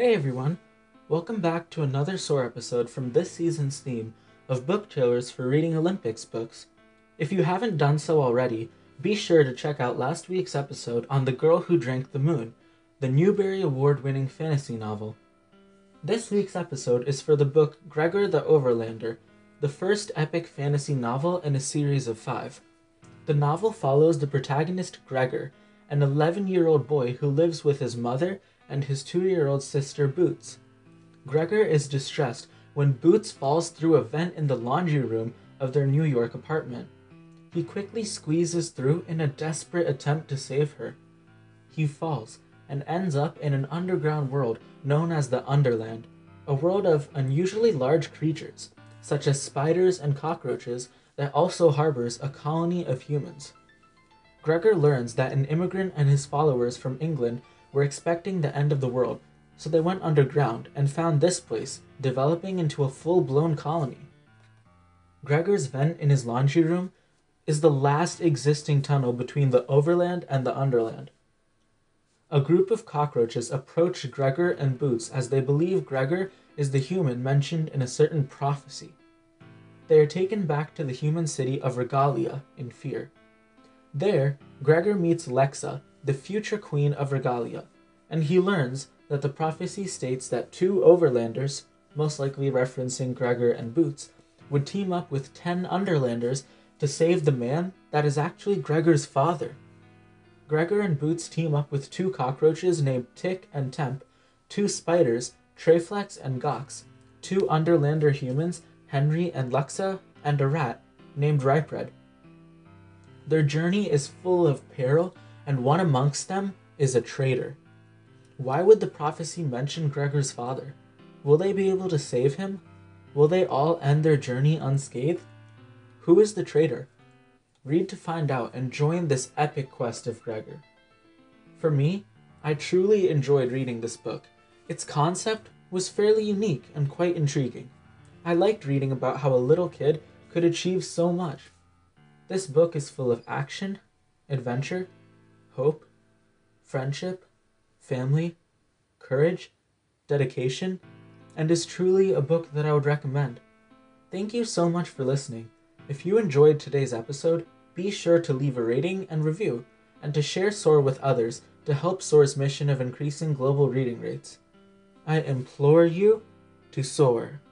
Hey everyone! Welcome back to another SOAR episode from this season's theme of book trailers for Reading Olympics books. If you haven't done so already, be sure to check out last week's episode on The Girl Who Drank the Moon, the Newbery Award winning fantasy novel. This week's episode is for the book Gregor the Overlander, the first epic fantasy novel in a series of five. The novel follows the protagonist Gregor, an 11 year old boy who lives with his mother and his two year old sister Boots. Gregor is distressed when Boots falls through a vent in the laundry room of their New York apartment. He quickly squeezes through in a desperate attempt to save her. He falls and ends up in an underground world known as the Underland, a world of unusually large creatures, such as spiders and cockroaches, that also harbors a colony of humans. Gregor learns that an immigrant and his followers from England were expecting the end of the world, so they went underground and found this place developing into a full blown colony. Gregor's vent in his laundry room is the last existing tunnel between the overland and the underland. A group of cockroaches approach Gregor and Boots as they believe Gregor is the human mentioned in a certain prophecy. They are taken back to the human city of Regalia in fear. There, Gregor meets Luxa, the future queen of Regalia, and he learns that the prophecy states that two overlanders, most likely referencing Gregor and Boots, would team up with 10 underlanders to save the man that is actually Gregor's father. Gregor and Boots team up with two cockroaches named Tick and Temp, two spiders, Treflex and Gox, two underlander humans, Henry and Luxa, and a rat named Ripred. Their journey is full of peril, and one amongst them is a traitor. Why would the prophecy mention Gregor's father? Will they be able to save him? Will they all end their journey unscathed? Who is the traitor? Read to find out and join this epic quest of Gregor. For me, I truly enjoyed reading this book. Its concept was fairly unique and quite intriguing. I liked reading about how a little kid could achieve so much. This book is full of action, adventure, hope, friendship, family, courage, dedication, and is truly a book that I would recommend. Thank you so much for listening. If you enjoyed today's episode, be sure to leave a rating and review, and to share SOAR with others to help SOAR's mission of increasing global reading rates. I implore you to soar.